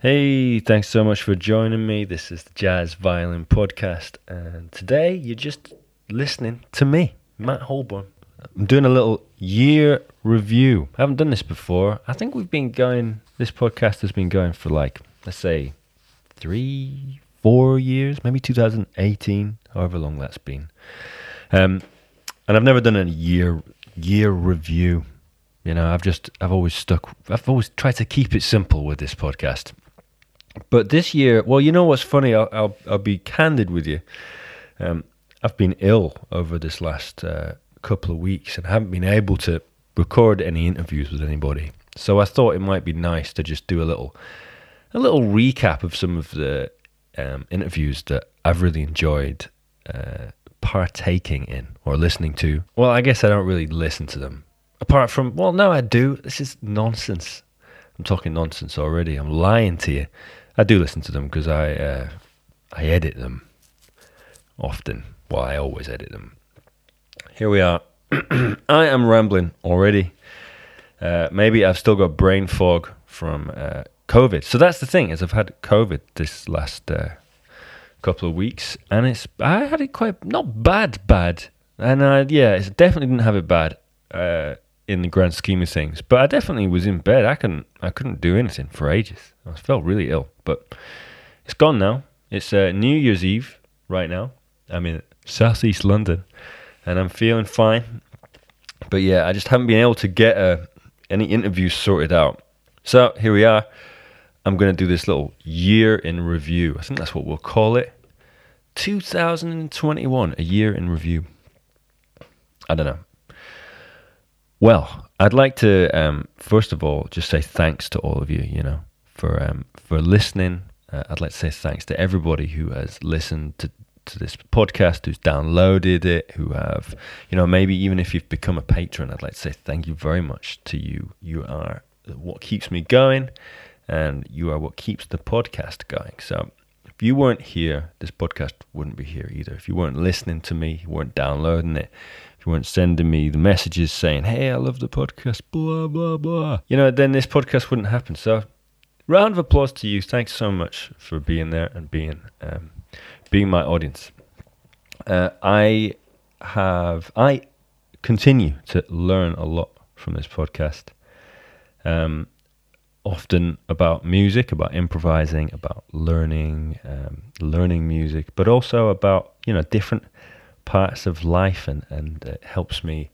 Hey, thanks so much for joining me. This is the Jazz Violin Podcast, and today you're just listening to me, Matt Holborn. I'm doing a little year review. I haven't done this before. I think we've been going, this podcast has been going for like, let's say, three, four years, maybe 2018, however long that's been. Um, and I've never done a year year review. You know, I've just I've always stuck. I've always tried to keep it simple with this podcast. But this year, well, you know what's funny? I'll I'll, I'll be candid with you. Um, I've been ill over this last uh, couple of weeks and haven't been able to record any interviews with anybody. So I thought it might be nice to just do a little a little recap of some of the um, interviews that I've really enjoyed uh, partaking in or listening to. Well, I guess I don't really listen to them. Apart from, well, no, I do. This is nonsense. I'm talking nonsense already. I'm lying to you. I do listen to them because I uh, I edit them often. Well, I always edit them. Here we are. I am rambling already. Uh, maybe I've still got brain fog from uh, COVID. So that's the thing is I've had COVID this last uh, couple of weeks, and it's I had it quite not bad, bad, and yeah, it definitely didn't have it bad uh, in the grand scheme of things. But I definitely was in bed. I couldn't I couldn't do anything for ages. I felt really ill, but it's gone now. It's uh, New Year's Eve right now. I'm in southeast London, and I'm feeling fine. But yeah, I just haven't been able to get uh, any interviews sorted out. So here we are. I'm going to do this little year in review. I think that's what we'll call it. 2021, a year in review. I don't know. Well, I'd like to um, first of all just say thanks to all of you. You know, for um, for listening. Uh, I'd like to say thanks to everybody who has listened to to this podcast, who's downloaded it, who have, you know, maybe even if you've become a patron, I'd like to say thank you very much to you. You are what keeps me going, and you are what keeps the podcast going. So if you weren't here, this podcast wouldn't be here either. If you weren't listening to me, you weren't downloading it, weren't sending me the messages saying, hey, I love the podcast, blah, blah, blah, you know, then this podcast wouldn't happen. So round of applause to you. Thanks so much for being there and being um, being my audience. Uh, I have I continue to learn a lot from this podcast. Um, often about music, about improvising, about learning, um, learning music, but also about you know different parts of life, and and it helps me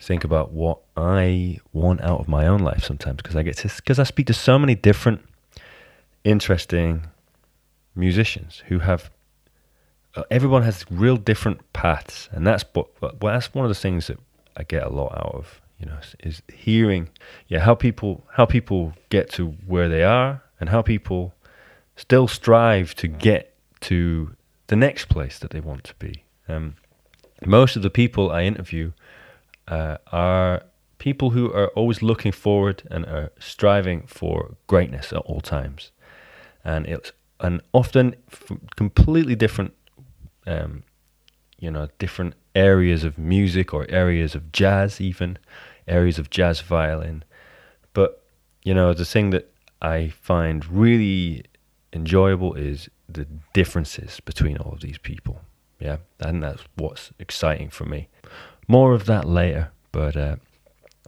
think about what I want out of my own life sometimes because I get to because I speak to so many different interesting musicians who have uh, everyone has real different paths and that's what well, that's one of the things that I get a lot out of you know is hearing yeah how people how people get to where they are and how people still strive to get to the next place that they want to be. Um, most of the people I interview uh, are people who are always looking forward and are striving for greatness at all times and it's and often completely different, um, you know, different areas of music or areas of jazz, even areas of jazz violin. But you know, the thing that I find really enjoyable is the differences between all of these people. Yeah, and that's what's exciting for me. More of that later, but uh,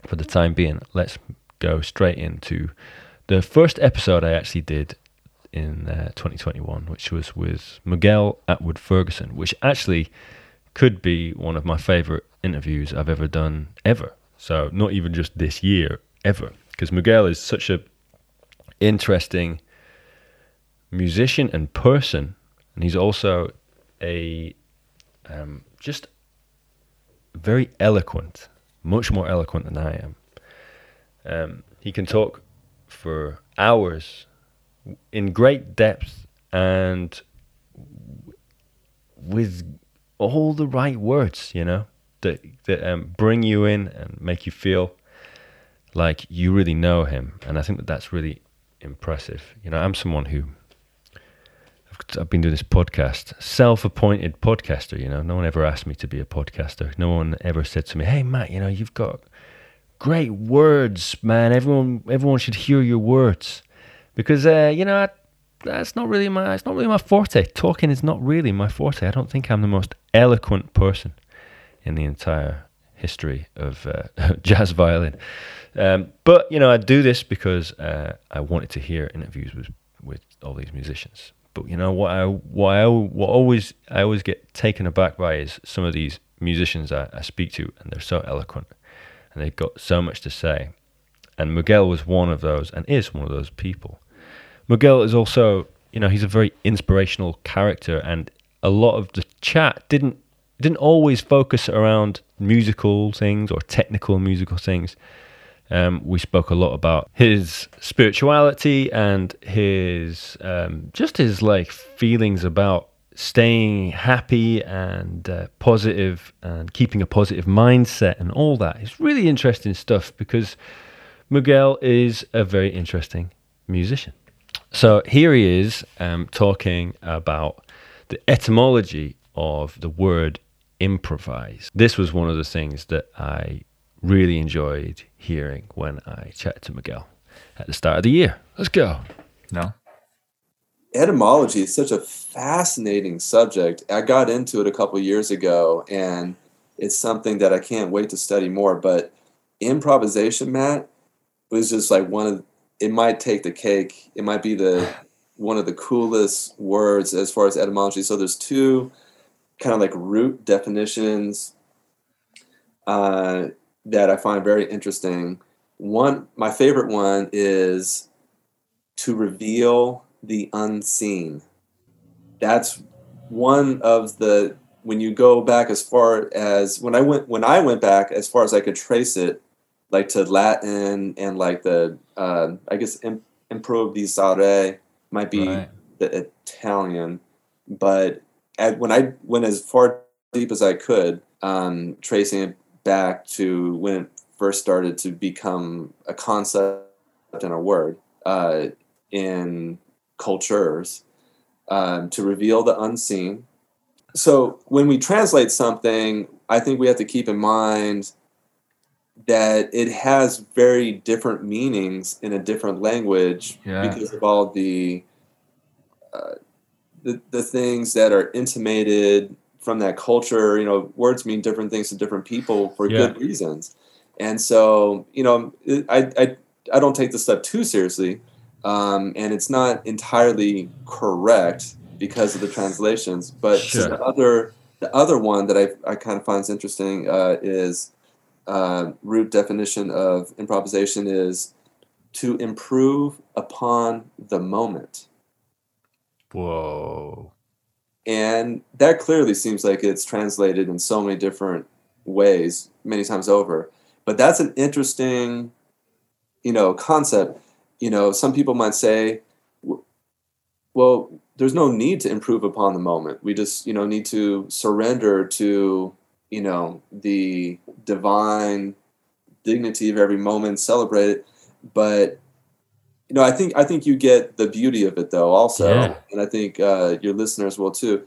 for the time being, let's go straight into the first episode I actually did in uh, 2021, which was with Miguel Atwood Ferguson, which actually could be one of my favorite interviews I've ever done ever. So not even just this year, ever, because Miguel is such a interesting musician and person, and he's also a um, just very eloquent, much more eloquent than I am. Um, he can talk for hours in great depth and with all the right words, you know, that that um, bring you in and make you feel like you really know him. And I think that that's really impressive. You know, I'm someone who I've been doing this podcast, self-appointed podcaster. You know, no one ever asked me to be a podcaster. No one ever said to me, "Hey, Matt, you know, you've got great words, man. Everyone, everyone should hear your words." because uh, you know I, that's not really my it's not really my forte. Talking is not really my forte. I don't think I'm the most eloquent person in the entire history of uh, jazz violin. Um, but you know, I do this because uh, I wanted to hear interviews with with all these musicians. But you know what I what I what always I always get taken aback by is some of these musicians I, I speak to, and they're so eloquent, and they've got so much to say. And Miguel was one of those, and is one of those people. Miguel is also, you know, he's a very inspirational character, and a lot of the chat didn't didn't always focus around musical things or technical musical things. Um, we spoke a lot about his spirituality and his um, just his like feelings about staying happy and uh, positive and keeping a positive mindset and all that. It's really interesting stuff because Miguel is a very interesting musician. So here he is um, talking about the etymology of the word improvise. This was one of the things that I really enjoyed hearing when I chatted to Miguel at the start of the year. Let's go. No. Etymology is such a fascinating subject. I got into it a couple years ago and it's something that I can't wait to study more. But improvisation, Matt, was just like one of it might take the cake. It might be the one of the coolest words as far as etymology. So there's two kind of like root definitions uh, that I find very interesting. One, my favorite one is to reveal the unseen. That's one of the when you go back as far as when I went when I went back as far as I could trace it, like to Latin and like the uh, I guess improvvisare might be right. the Italian, but at, when I went as far deep as I could, um, tracing it back to when it first started to become a concept and a word uh, in cultures um, to reveal the unseen. So when we translate something, I think we have to keep in mind that it has very different meanings in a different language yeah. because of all the, uh, the the things that are intimated from that culture. You know, words mean different things to different people for yeah. good reasons, and so you know, I I I don't take this stuff too seriously, um, and it's not entirely correct because of the translations. But sure. the other the other one that I I kind of find interesting uh, is uh, root definition of improvisation is to improve upon the moment. Whoa. And that clearly seems like it's translated in so many different ways, many times over. But that's an interesting, you know, concept. You know, some people might say, well, there's no need to improve upon the moment. We just, you know, need to surrender to you know the divine dignity of every moment, celebrate it. But you know, I think I think you get the beauty of it though, also, yeah. and I think uh, your listeners will too.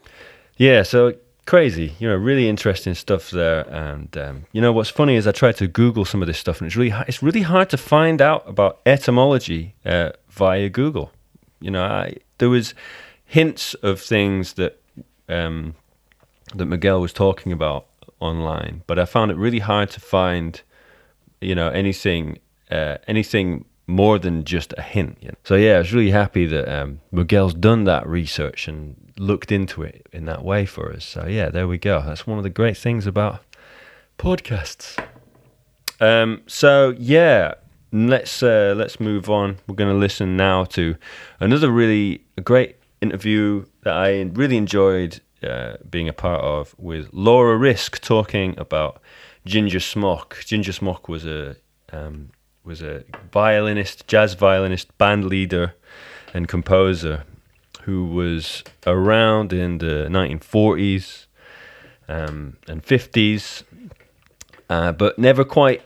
Yeah. So crazy, you know, really interesting stuff there. And um, you know, what's funny is I tried to Google some of this stuff, and it's really it's really hard to find out about etymology uh, via Google. You know, I, there was hints of things that um, that Miguel was talking about online, but I found it really hard to find, you know, anything uh, anything more than just a hint. You know? So yeah, I was really happy that um, Miguel's done that research and looked into it in that way for us. So yeah, there we go. That's one of the great things about podcasts. Um, so yeah, let's uh, let's move on. We're going to listen now to another really great interview that I really enjoyed uh, being a part of with Laura Risk talking about Ginger Smock. Ginger Smock was a um, was a violinist, jazz violinist, band leader, and composer who was around in the 1940s um, and 50s, uh, but never quite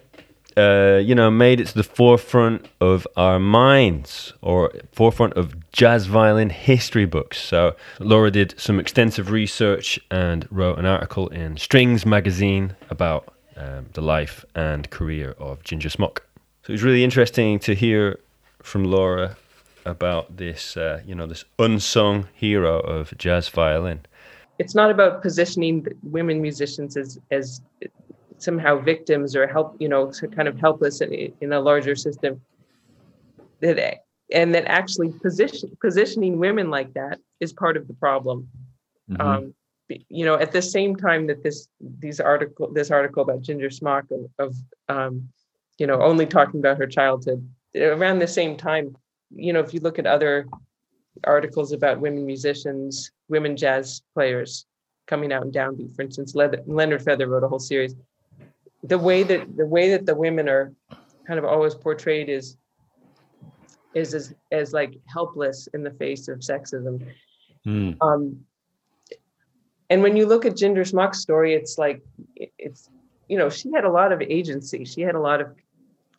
uh, you know, made it to the forefront of our minds or forefront of jazz violin history books. So Laura did some extensive research and wrote an article in Strings magazine about um, the life and career of Ginger Smock. So it was really interesting to hear from Laura about this, uh, you know, this unsung hero of jazz violin. It's not about positioning women musicians as as somehow victims or help, you know, kind of helpless in, in a larger system. That and that actually position positioning women like that is part of the problem. Mm-hmm. Um, you know, at the same time that this these article this article about Ginger Smock of, of um, you know only talking about her childhood around the same time, you know, if you look at other articles about women musicians, women jazz players coming out in downbeat, for instance, Leonard Feather wrote a whole series. The way that the way that the women are kind of always portrayed is is as, as like helpless in the face of sexism. Mm. Um, and when you look at Ginger Smock's story, it's like it's you know she had a lot of agency. She had a lot of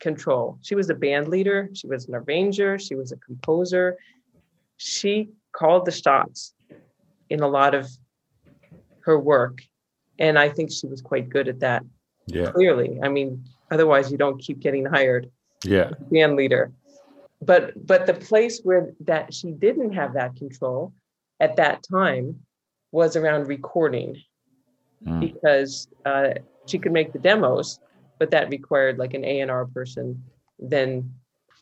control. She was a band leader. She was an arranger. She was a composer. She called the shots in a lot of her work, and I think she was quite good at that. Yeah, clearly. I mean, otherwise you don't keep getting hired. Yeah, band leader but but the place where that she didn't have that control at that time was around recording mm. because uh, she could make the demos but that required like an a&r person then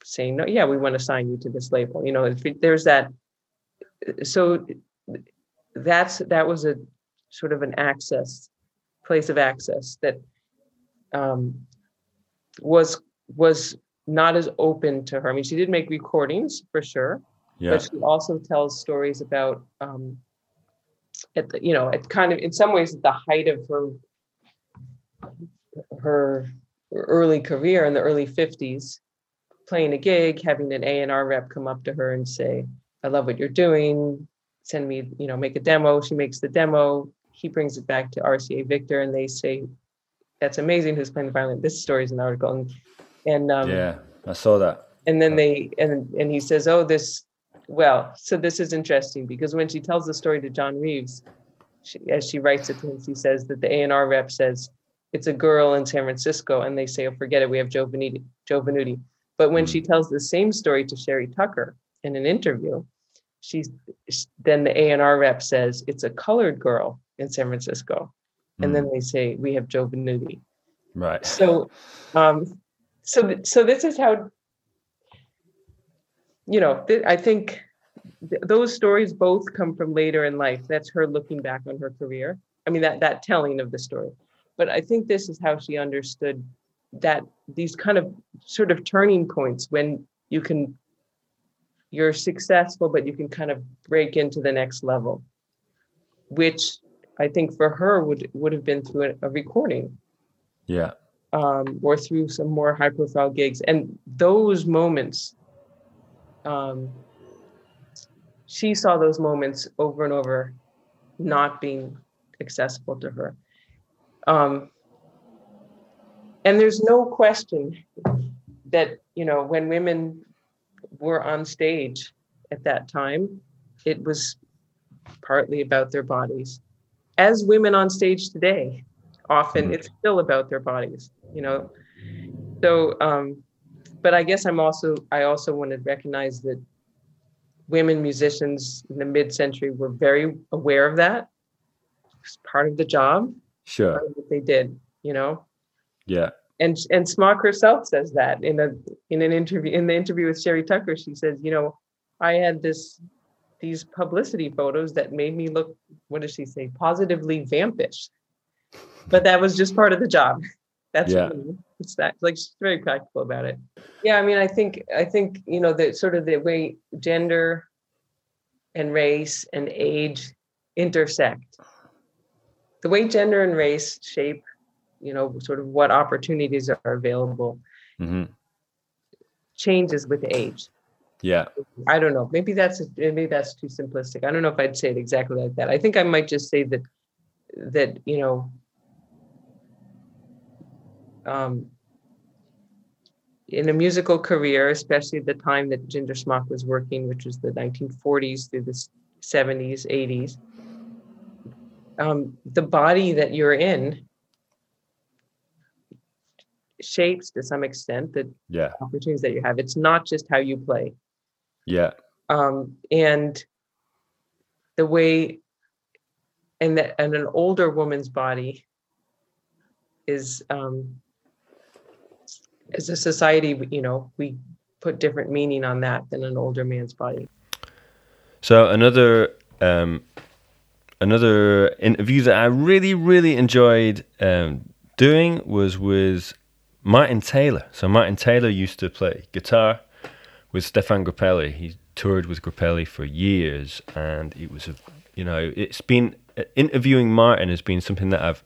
saying no yeah we want to sign you to this label you know if there's that so that's that was a sort of an access place of access that um, was was not as open to her. I mean, she did make recordings for sure, yeah. but she also tells stories about, um, at the, you know, at kind of in some ways at the height of her her early career in the early 50s playing a gig having an a&r rep come up to her and say i love what you're doing. Send me you know make a demo. She makes the demo. He brings it back to rca victor and they say that's amazing who's playing the violin. This story is an article. And and um, yeah, I saw that. And then they and and he says, "Oh, this well, so this is interesting because when she tells the story to John Reeves, she, as she writes it to him, she says that the A and R rep says it's a girl in San Francisco, and they say, "Oh, forget it, we have Joe Venuti." Joe Venuti. But when mm. she tells the same story to Sherrie Tucker in an interview, she's then the A and R rep says it's a colored girl in San Francisco, and mm. then they say we have Joe Venuti. Right. So, um, so th- so this is how you know th- i think th- those stories both come from later in life that's her looking back on her career i mean that that telling of the story but i think this is how she understood that these kind of sort of turning points when you can you're successful but you can kind of break into the next level which i think for her would would have been through a, recording yeah um, or through some more high profile gigs. And those moments, um, she saw those moments over and over not being accessible to her. Um, and there's no question that, you know, when women were on stage at that time, it was partly about their bodies. As women on stage today, often it's still about their bodies you know? So um but i guess i'm also i also want to recognize that women musicians in the mid-century were very aware of that. It's part of the job sure what they did you know yeah and and smock herself says that in a in an interview in the interview with sherrie tucker she says you know i had this these publicity photos that made me look what does she say positively vampish but that was just part of the job that's yeah. it's that like she's very practical about it. Yeah, I mean, I think I think you know the sort of the way gender and race and age intersect. The way gender and race shape, you know, sort of what opportunities are available mm-hmm. changes with age. Yeah. I don't know. Maybe that's maybe that's too simplistic. I don't know if I'd say it exactly like that. I think I might just say that that you know um, in a musical career, especially at the time that Ginger Smock was working, which was the 1940s through the 70s, 80s, um, the body that you're in shapes to some extent the yeah. opportunities that you have. It's not just how you play. Yeah. Um, and the way, and that, and an older woman's body is, um, as a society, you know, we put different meaning on that than an older man's body. So another um, another interview that I really really enjoyed um, doing was with Martin Taylor. So Martin Taylor used to play guitar with Stefan Grappelli. He toured with Grappelli for years, and it was a you know it's been interviewing Martin has been something that I've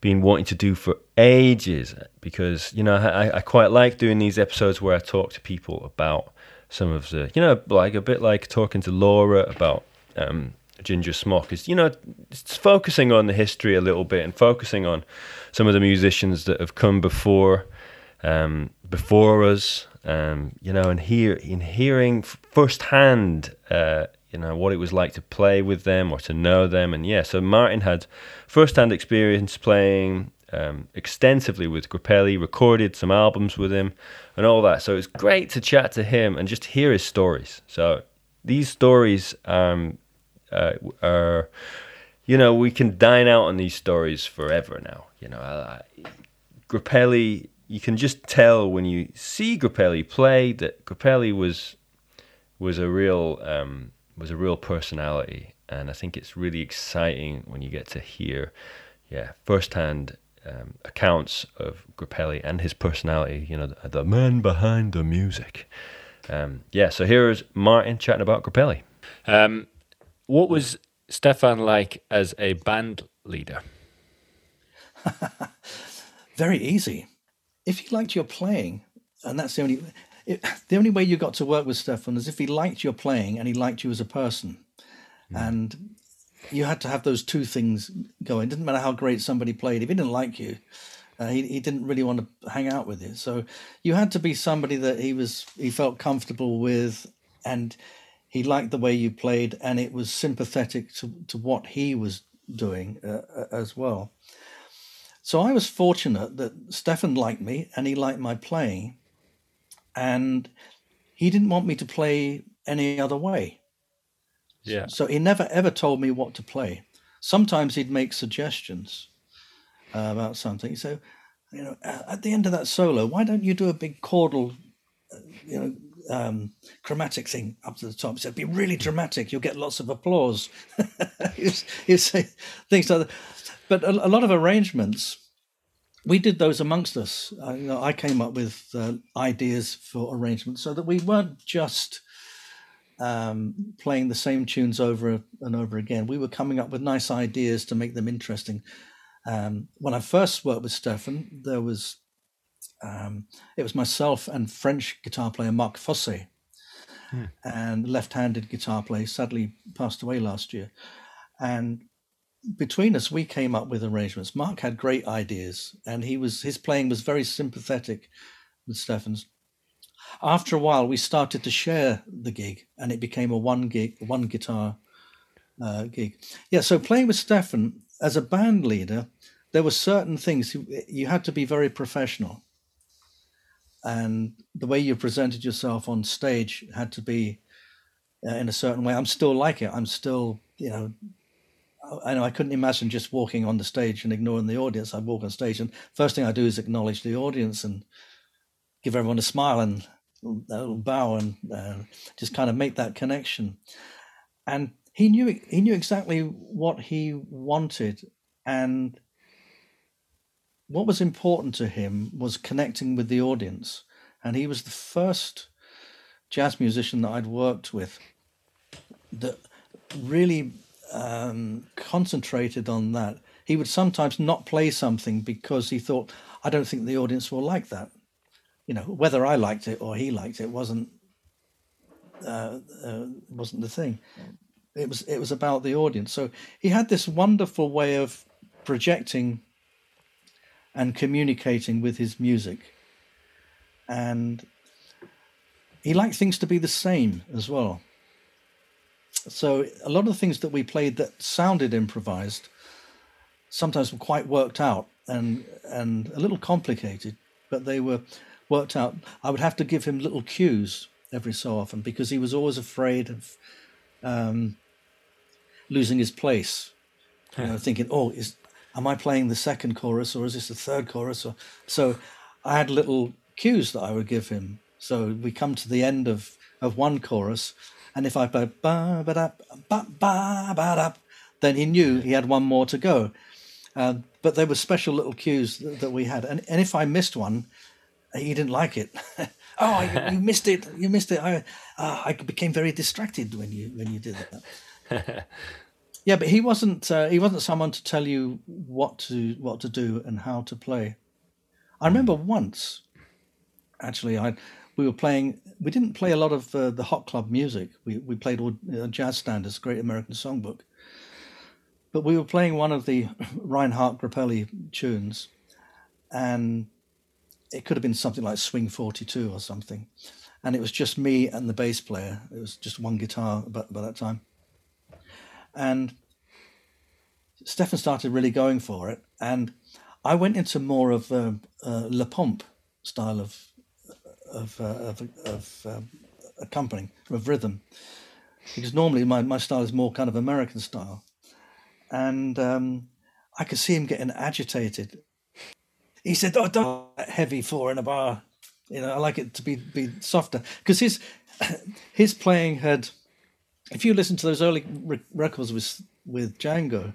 been wanting to do for ages because you know I, I quite like doing these episodes where I talk to people about some of the you know like a bit like talking to Laura about um, Ginger Smock is you know it's focusing on the history a little bit and focusing on some of the musicians that have come before um, before us um, you know and hear in hearing firsthand uh, you know what it was like to play with them or to know them. And yeah so martin had first-hand experience playing um, extensively with Grappelli, recorded some albums with him and all that. So it's great to chat to him and just hear his stories. So these stories um, uh, are you know we can dine out on these stories forever now you know uh, Grappelli you can just tell when you see Grappelli play that Grappelli was was a real um, was a real personality, and I think it's really exciting when you get to hear, yeah, firsthand um, accounts of Grappelli and his personality. You know, the, the man behind the music. Um, yeah, so here's Martin chatting about Grappelli. Um, what was Stefan like as a band leader? Very easy. If he liked your playing, and that's the only it, the only way you got to work with Stefan is if he liked your playing and he liked you as a person. Mm. And you had to have those two things going. It didn't matter how great somebody played. If he didn't like you, uh, he, he didn't really want to hang out with you. So you had to be somebody that he was he felt comfortable with and he liked the way you played and it was sympathetic to, to what he was doing uh, uh as well. So I was fortunate that Stefan liked me and he liked my playing and he didn't want me to play any other way. Yeah. So he never ever told me what to play. Sometimes he'd make suggestions uh, about something. So, you know, at the end of that solo, why don't you do a big chordal, uh, you know, um, chromatic thing up to the top? He said, "Be really dramatic. You'll get lots of applause." you say things like that. But a, a lot of arrangements we did those amongst us. I, you know, I came up with uh, ideas for arrangements so that we weren't just um, playing the same tunes over and over again. We were coming up with nice ideas to make them interesting. Um, when I first worked with Stefan, there was um, it was myself and French guitar player Marc Fossé, hmm. and left-handed guitar player, sadly passed away last year, and between us, we came up with arrangements. Marc had great ideas, and he was his playing was very sympathetic with Stefan's. After a while, we started to share the gig, and it became a one gig, one guitar uh, gig. Yeah, so playing with Stefan as a band leader, there were certain things you, you had to be very professional, and the way you presented yourself on stage had to be uh, in a certain way. I'm still like it. I'm still, you know, I know I couldn't imagine just walking on the stage and ignoring the audience. I walk on stage, and first thing I do is acknowledge the audience and give everyone a smile and a little bow and uh, just kind of make that connection. And he knew he knew exactly what he wanted, and what was important to him was connecting with the audience. And he was the first jazz musician that I'd worked with that really um, concentrated on that. He would sometimes not play something because he thought, I don't think the audience will like that. You know, whether I liked it or he liked it wasn't uh, uh, wasn't the thing. It was it was about the audience. So he had this wonderful way of projecting and communicating with his music, and he liked things to be the same as well. So a lot of the things that we played that sounded improvised sometimes were quite worked out and and a little complicated, but they were worked out. I would have to give him little cues every so often because he was always afraid of um, losing his place. You know, thinking, "Oh, is am I playing the second chorus or is this the third chorus?" Or so I had little cues that I would give him. So we come to the end of of one chorus, and if I play ba ba da ba ba ba da, then he knew he had one more to go. Uh, but there were special little cues that, that we had, and and if I missed one, he didn't like it. oh, you, you, missed it! You missed it! I uh, I became very distracted when you when you did that. yeah, but he wasn't uh, he wasn't someone to tell you what to what to do and how to play. I remember once, actually, I we were playing. We didn't play a lot of uh, the hot club music. We we played all uh, jazz standards, Great American Songbook. But we were playing one of the Reinhardt Grappelli tunes, and it could have been something like Swing 42 or something. And it was just me and the bass player. It was just one guitar by that time. And Stefan started really going for it. And I went into more of a, a La Pompe style of of, uh, of, of um, accompanying, of rhythm. Because normally my, my style is more kind of American style. And um, I could see him getting agitated he said, "Oh, don't heavy for in a bar. You know, I like it to be be softer because his his playing had. If you listen to those early records with with Django,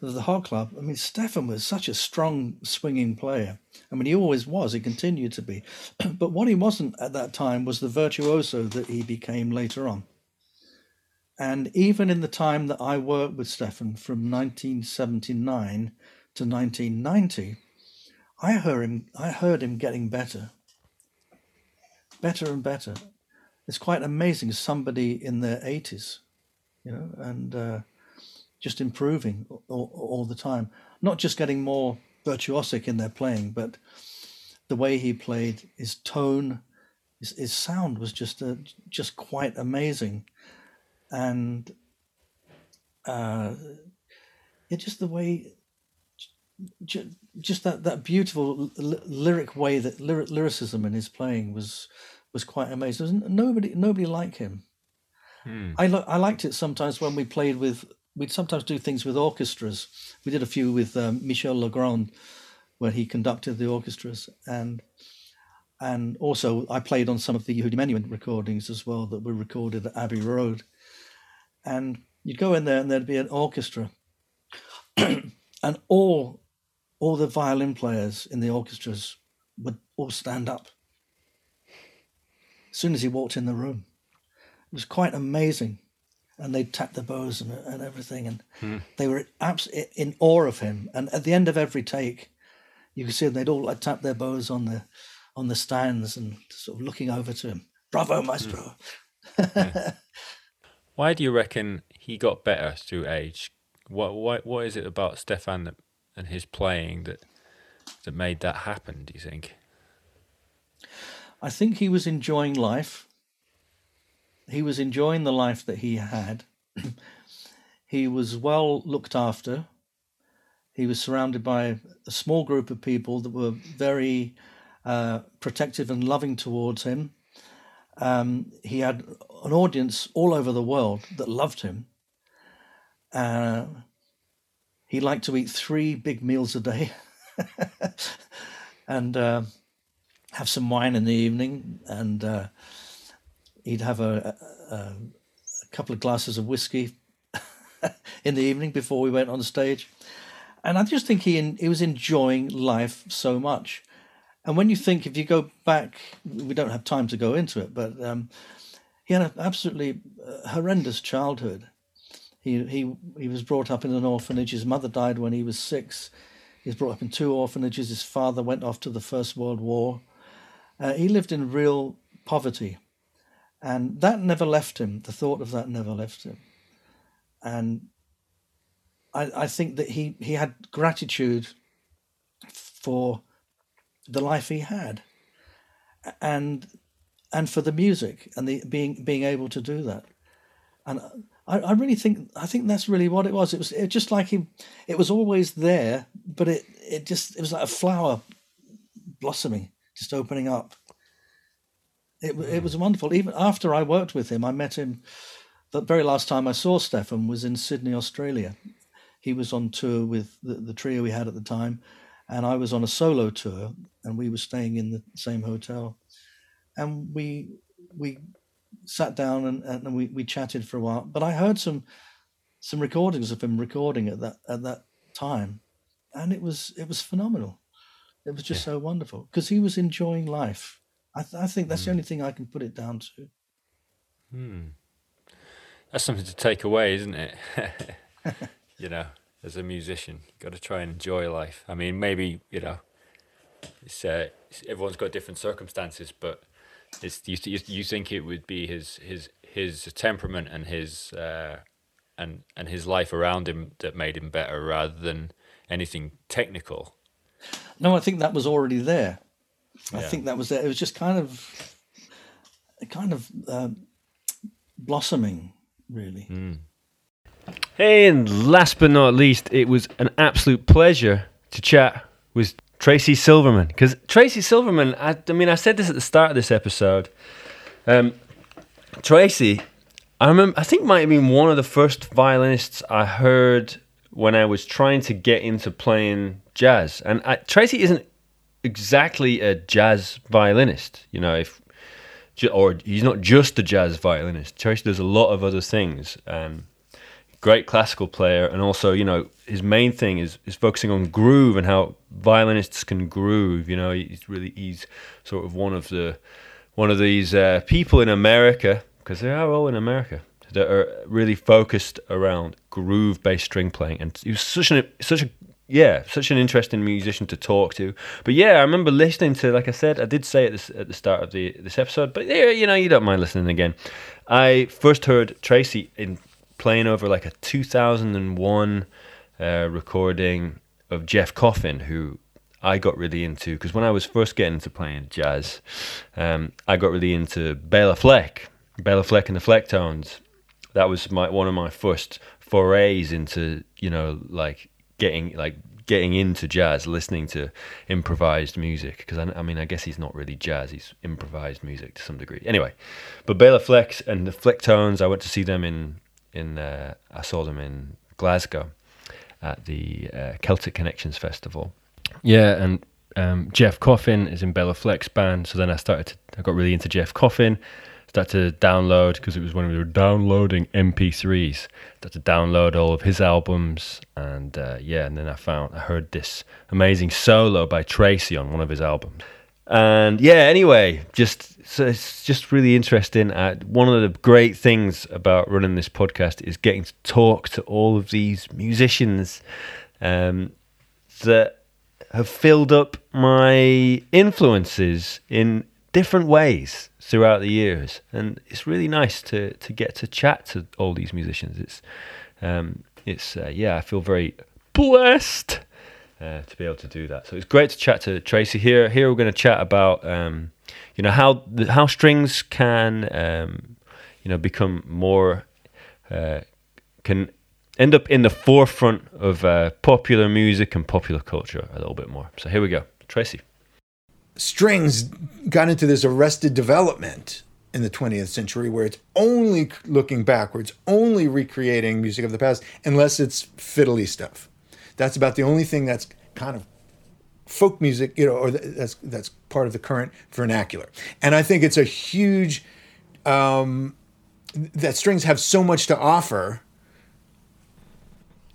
the Hot Club. I mean, Stefan was such a strong swinging player. I mean, he always was. He continued to be, but what he wasn't at that time was the virtuoso that he became later on. And even in the time that I worked with Stefan from 1979 to 1990, I heard him. I heard him getting better, better and better. It's quite amazing. Somebody in their eighties, you know, and uh, just improving all, all, the time. Not just getting more virtuosic in their playing, but the way he played, his tone, his, his sound was just uh, just quite amazing, and uh, it just the way just that that beautiful lyric way that lyric, lyricism in his playing was was quite amazing. Nobody nobody like him. Hmm. I lo- I liked it sometimes when we played with. We'd sometimes do things with orchestras. We did a few with um, Michel Legrand, where he conducted the orchestras, and and also I played on some of the Yehudi Menuhin recordings as well that were recorded at Abbey Road. And you'd go in there, and there'd be an orchestra, and all all the violin players in the orchestras would all stand up as soon as he walked in the room. It was quite amazing. And they tapped tap their bows and, and everything. And hmm. they were abs- in awe of him. And at the end of every take, you could see them, they'd all like tap their bows on the on the stands and sort of looking over to him. Bravo, maestro. Hmm. Why do you reckon he got better through age? What what what is it about Stefan that and his playing that that made that happen? Do you think? I think he was enjoying life. He was enjoying the life that he had. he was well looked after. He was surrounded by a small group of people that were very uh, protective and loving towards him. Um, he had an audience all over the world that loved him. Uh, he liked to eat three big meals a day and uh, have some wine in the evening. And uh, he'd have a, a, a, couple of glasses of whiskey in the evening before we went on stage. And I just think he, he was enjoying life so much. And when you think, if you go back, we don't have time to go into it, but um, he had an absolutely uh, horrendous childhood. He, he, he was brought up in an orphanage. His mother died when he was six. He was brought up in two orphanages. His father went off to the First World War. Uh, he lived in real poverty. And that never left him. The thought of that never left him. And I, I think that he, he had gratitude for the life he had and and for the music and the being being able to do that and I, I really think I think that's really what it was. It was it just like he, it was always there, but it it just it was like a flower blossoming, just opening up. it, it was wonderful. Even after I worked with him, I met him. The very last time I saw Stefan was in Sydney, Australia. He was on tour with the, the trio we had at the time, and I was on a solo tour, and we were staying in the same hotel, and we we sat down and, and we, we chatted for a while. But I heard some some recordings of him recording at that at that time, and it was it was phenomenal. It was just yeah. so wonderful because he was enjoying life. I, th- I think that's mm. the only thing I can put it down to. Hmm. That's something to take away, isn't it? you know, as a musician, you've got to try and enjoy life. I mean, maybe you know, it's, uh, everyone's got different circumstances, but it's you, you think it would be his his his temperament and his uh, and and his life around him that made him better rather than anything technical. No, I think that was already there. Yeah. I think that was there. It was just kind of, kind of uh, blossoming, really. Mm. And last but not least, it was an absolute pleasure to chat with Tracy Silverman. Because Tracy Silverman, I, I, mean, I said this at the start of this episode. Um, Tracy, I remember, I think might have been one of the first violinists I heard when I was trying to get into playing jazz. And I, Tracy isn't exactly a jazz violinist, you know, if or he's not just a jazz violinist. Tracy does a lot of other things. Um, great classical player, and also, you know, his main thing is is focusing on groove and how violinists can groove. You know, he's really he's sort of one of the one of these uh, people in America because they are all in America that are really focused around groove-based string playing, and he was such an such a yeah, such an interesting musician to talk to. But yeah, I remember listening to, like I said, I did say it this, at the start of the this episode, but yeah, you know, you don't mind listening again. I first heard Tracy in playing over like a 2001 uh, recording of Jeff Coffin, who I got really into because when I was first getting into playing jazz, um, I got really into Bela Fleck, Bela Fleck and the Flecktones. That was my one of my first forays into you know like getting like getting into jazz, listening to improvised music. Because I, I, mean, I guess he's not really jazz; he's improvised music to some degree. Anyway, but Bela Fleck and the Flecktones, I went to see them in in uh, I saw them in Glasgow at the uh, Celtic Connections Festival. Yeah, and um, Jeff Coffin is in Bela Fleck's band. So then I started to, I got really into Jeff Coffin started to download because it was when we were downloading MP3s. Started to download all of his albums, and uh, yeah, and then I found I heard this amazing solo by Tracy on one of his albums. And yeah, anyway, just so it's just really interesting. Uh, one of the great things about running this podcast is getting to talk to all of these musicians um, that have filled up my influences in different ways throughout the years, and it's really nice to to get to chat to all these musicians. It's um, it's uh, yeah, I feel very blessed uh, to be able to do that. So it's great to chat to Tracy here. Here we're going to chat about um, you know how the, how strings can um, you know become more uh, can end up in the forefront of uh, popular music and popular culture a little bit more. So here we go, Tracy strings got into this arrested development in the 20th century where it's only looking backwards, only recreating music of the past, unless it's fiddly stuff. That's about the only thing that's kind of folk music, you know, or that's that's part of the current vernacular. And I think it's a huge um, that strings have so much to offer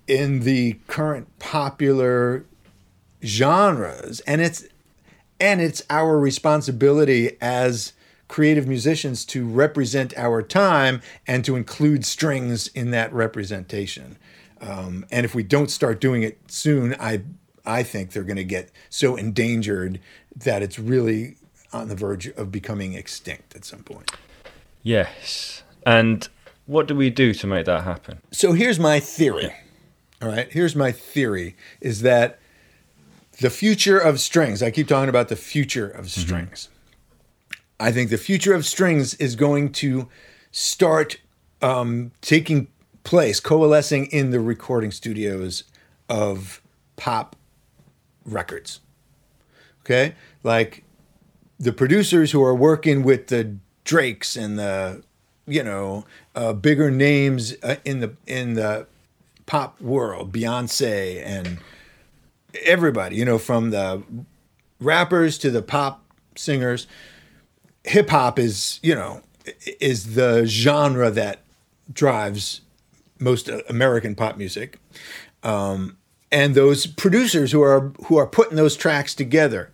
in the current popular genres, and it's and it's our responsibility as creative musicians to represent our time and to include strings in that representation. Um, and if we don't start doing it soon, I I think they're going to get so endangered that it's really on the verge of becoming extinct at some point. Yes. And what do we do to make that happen? So here's my theory. All right. Here's my theory is that the future of strings. I keep talking about the future of mm-hmm. strings. Mm-hmm. I think the future of strings is going to start um, taking place, coalescing in the recording studios of pop records. Okay, like the producers who are working with the Drakes and the you know uh, bigger names uh, in the in the pop world, Beyonce and everybody, you know, from the rappers to the pop singers. Hip hop is, you know, is the genre that drives most American pop music. Um, and those producers who are who are putting those tracks together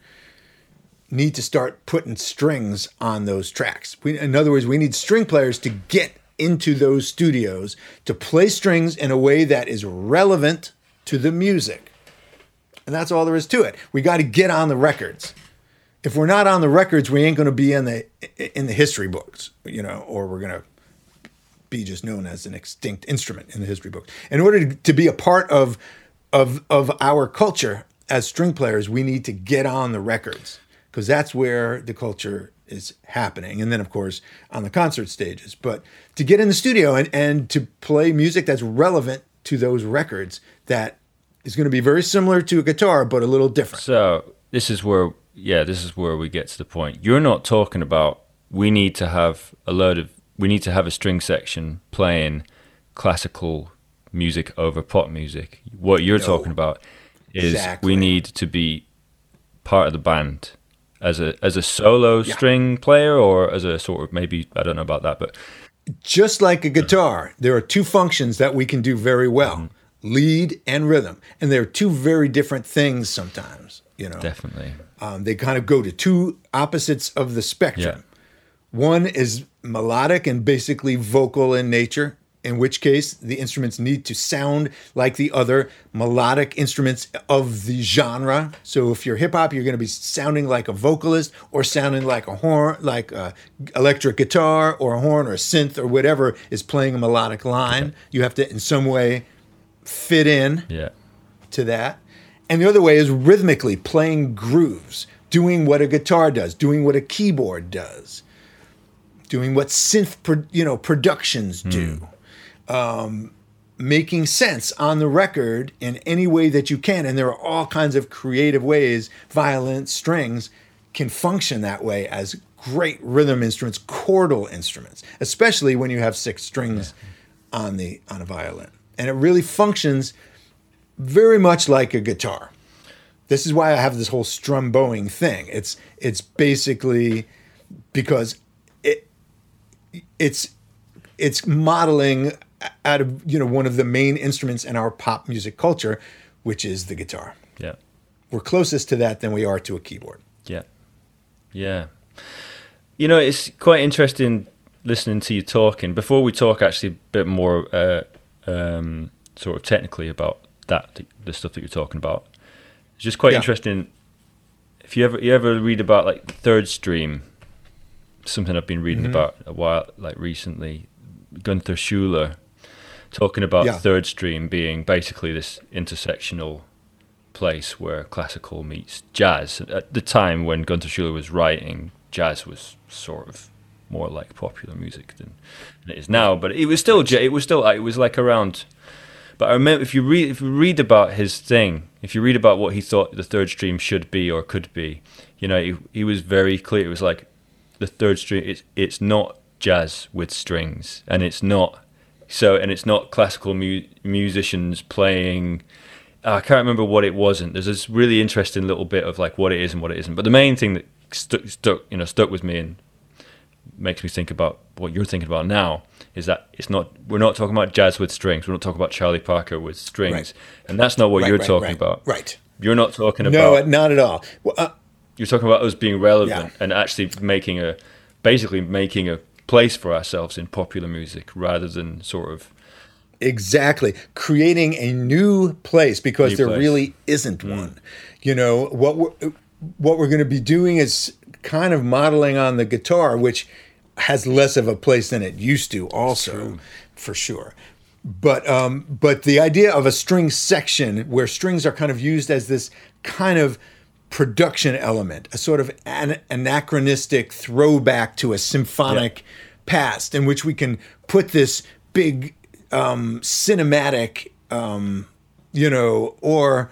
need to start putting strings on those tracks. We, in other words, we need string players to get into those studios to play strings in a way that is relevant to the music. And that's all there is to it. We got to get on the records. If we're not on the records, we ain't going to be in the in the history books, you know, or we're going to be just known as an extinct instrument in the history books. In order to, to be a part of of of our culture as string players, we need to get on the records because that's where the culture is happening. And then, of course, on the concert stages. But to get in the studio and, and to play music that's relevant to those records that is going to be very similar to a guitar, but a little different. So, this is where, yeah, this is where we get to the point. You're not talking about we need to have a load of, we need to have a string section playing classical music over pop music. What you're No. talking about is Exactly. we need to be part of the band as a as a solo string player or as a sort of maybe I don't know about that, but Just like a guitar, there are two functions that we can do very well mm-hmm. Lead and rhythm. And they're two very different things sometimes, you know. definitely. Um, they kind of go to two opposites of the spectrum. Yeah. One is melodic and basically vocal in nature, in which case the instruments need to sound like the other melodic instruments of the genre. So if you're hip hop, you're going to be sounding like a vocalist or sounding like a horn, like a electric guitar or a horn or a synth or whatever is playing a melodic line. You have to in some way fit in Yeah. to that. And the other way is rhythmically playing grooves, doing what a guitar does, doing what a keyboard does, doing what synth, pro- you know, productions do. Um, making sense on the record in any way that you can. And there are all kinds of creative ways violin, strings can function that way as great rhythm instruments, chordal instruments, especially when you have six strings on the on a violin. And it really functions very much like a guitar. This is why I have this whole strum bowing thing. It's it's basically because it it's it's modeling out of you know one of the main instruments in our pop music culture, which is the guitar. Yeah. We're closest to that than we are to a keyboard. Yeah. Yeah. You know, it's quite interesting listening to you talking. Before we talk actually a bit more uh, um, sort of technically about that, the stuff that you're talking about, it's just quite Yeah. interesting. If you ever you ever read about like third stream, something I've been reading Mm-hmm. about a while, like recently, Gunther Schuller talking about Yeah. third stream being basically this intersectional place where classical meets jazz. At the time when Gunther Schuller was writing, jazz was sort of more like popular music than, than it is now. But it was still it was still it was like around. But I remember if you read if you read about his thing, if you read about what he thought the third stream should be or could be, you know, he, he was very clear. It was like the third stream. It's it's not jazz with strings, and it's not so, and it's not classical mu- musicians playing. I can't remember what it wasn't. There's this really interesting little bit of like what it is and what it isn't. But the main thing that stuck, stuck you know, stuck with me and makes me think about what you're thinking about now is that it's not. We're not talking about jazz with strings. We're not talking about Charlie Parker with strings, Right. and that's not what Right, you're right, talking about. Right. You're not talking about No, not at all. Well, uh, You're talking about us being relevant Yeah. and actually making a, basically making a place for ourselves in popular music rather than sort of Exactly. Creating a new place because New there place. really isn't one. You know, what we're, what we're going to be doing is kind of modeling on the guitar, which has less of a place than it used to also, for sure. But um, but the idea of a string section where strings are kind of used as this kind of production element, a sort of an anachronistic throwback to a symphonic past, in which we can put this big um, cinematic, um, you know, or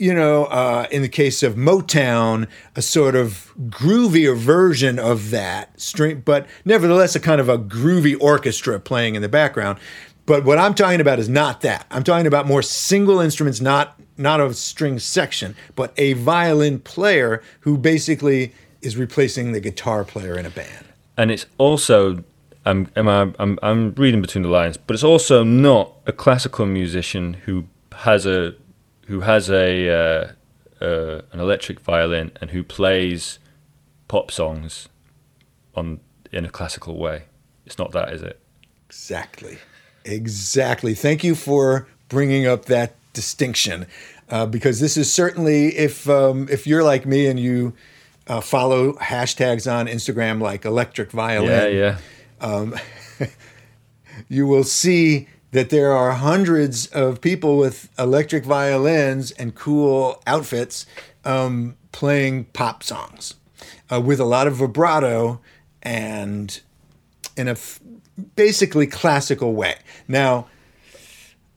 you know, uh, in the case of Motown, a sort of groovier version of that string, but nevertheless a kind of a groovy orchestra playing in the background. But what I'm talking about is not that. I'm talking about more single instruments, not not a string section, but a violin player who basically is replacing the guitar player in a band. And it's also I'm, am I, I'm, I'm reading between the lines, but it's also not a classical musician who has a who has a uh, uh, an electric violin and who plays pop songs on in a classical way. It's not that, is it? Exactly, exactly. Thank you for bringing up that distinction, uh, because this is certainly if um, if you're like me and you uh, follow hashtags on Instagram like electric violin. Yeah, yeah um, you will see that there are hundreds of people with electric violins and cool outfits um, playing pop songs uh, with a lot of vibrato and in a f- basically classical way. Now,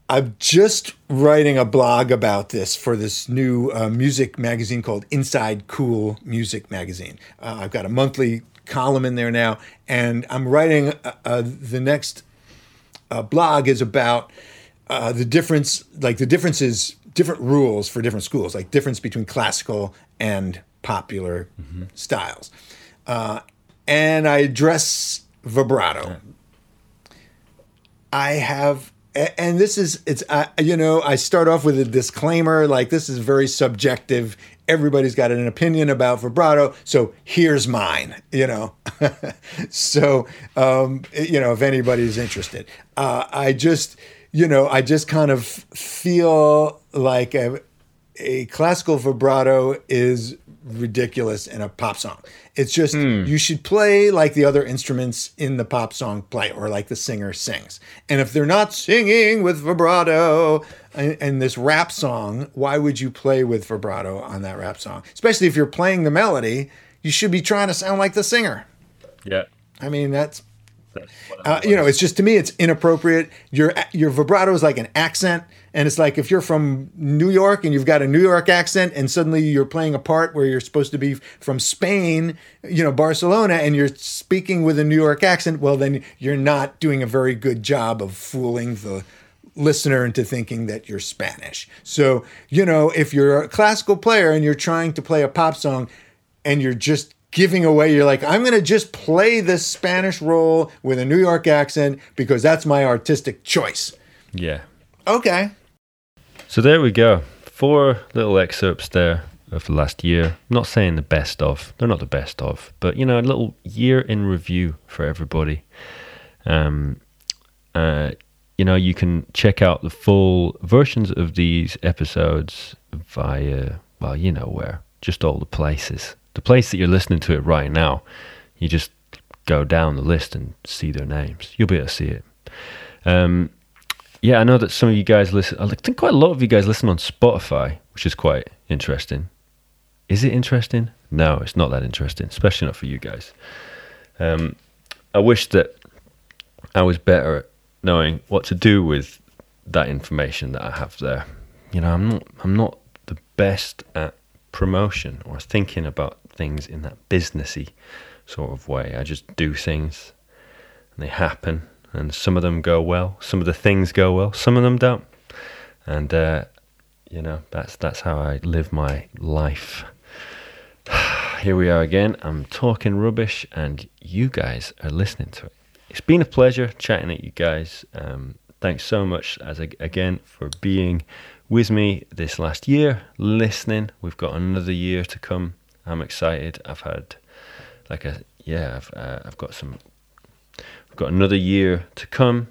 I'm just writing a blog about this for this new uh, music magazine called Inside Cool Music Magazine. Uh, I've got a monthly column in there now, and I'm writing uh, uh, the next uh, blog is about uh, the difference, like the differences, different rules for different schools, like difference between classical and popular mm-hmm. styles, uh, and I address vibrato. I have and this is it's you know i start off with a disclaimer like this is very subjective everybody's got an opinion about vibrato so here's mine you know so um, you know if anybody's interested uh, i just you know i just kind of feel like a, a classical vibrato is ridiculous in a pop song. It's just mm. you should play like the other instruments in the pop song play or like the singer sings. And if they're not singing with vibrato in, this rap song, why would you play with vibrato on that rap song? Especially if you're playing the melody, you should be trying to sound like the singer. Yeah. I mean, that's uh, you know, it's just to me, it's inappropriate. Your your vibrato is like an accent, and it's like if you're from New York and you've got a New York accent, and suddenly you're playing a part where you're supposed to be from Spain, you know, Barcelona, and you're speaking with a New York accent. Well, then you're not doing a very good job of fooling the listener into thinking that you're Spanish. So, you know, if you're a classical player and you're trying to play a pop song and you're just giving away. You're like, I'm going to just play this Spanish role with a New York accent because that's my artistic choice. Yeah. Okay. So there we go. Four little excerpts there of the last year. I'm not saying the best of, they're not the best of, but you know, a little year in review for everybody. Um, uh, you know, you can check out the full versions of these episodes via, well, you know where, just all the places the place that you're listening to it right now, you just go down the list and see their names. You'll be able to see it. Um, yeah, I know that some of you guys listen. I think quite a lot of you guys listen on Spotify, which is quite interesting. Is it interesting? No, it's not that interesting, especially not for you guys. Um, I wish that I was better at knowing what to do with that information that I have there. You know, I'm not. I'm not the best at promotion or thinking about things in that businessy sort of way. I just do things and they happen, and some of them go well, some of the things go well, some of them don't. And uh, you know, that's that's how I live my life. Here we are again. I'm talking rubbish, and you guys are listening to it. It's been a pleasure chatting at you guys. Um, thanks so much, as a, again, for being with me this last year, listening. We've got another year to come I'm excited. I've had like a yeah, I've uh, I've got some. I've got another year to come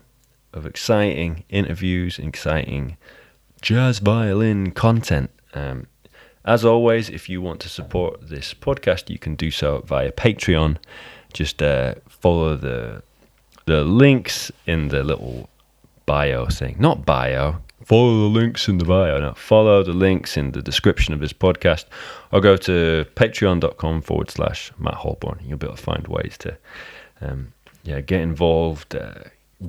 of exciting interviews, exciting jazz violin content. Um, as always, if you want to support this podcast, you can do so via Patreon. Just uh, follow the the links in the little bio thing. Not bio, follow the links in the bio. No, follow the links in the description of this podcast or go to patreon.com forward slash Matt Holborn. You'll be able to find ways to um, yeah, get involved, uh,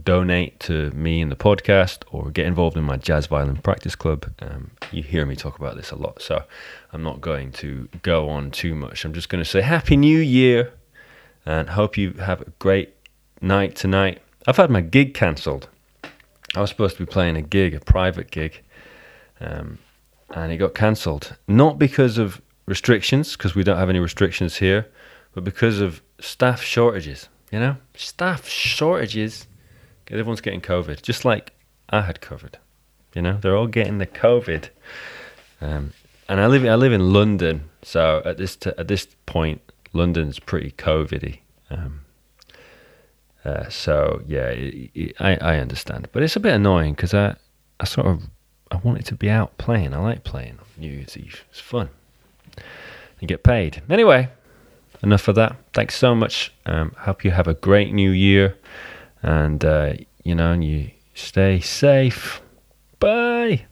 donate to me in the podcast or get involved in my jazz violin practice club, um, you hear me talk about this a lot. So I'm not going to go on too much. I'm just going to say Happy New Year and hope you have a great night tonight. I've had my gig cancelled. I was supposed to be playing a gig, a private gig, um, and it got cancelled. Not because of restrictions, because we don't have any restrictions here, but because of staff shortages. You know, staff shortages. Everyone's getting COVID, just like I had COVID. You know, they're all getting the COVID. Um, and I live I live in London, so at this t- at this point, London's pretty COVIDy. Um, uh, so yeah, it, it, I I understand, but it's a bit annoying because I I sort of I wanted to be out playing. I like playing on New Year's Eve. It's fun. You get paid anyway. Enough of that. Thanks so much. Um, hope you have a great New Year, and uh, you know, and you stay safe. Bye.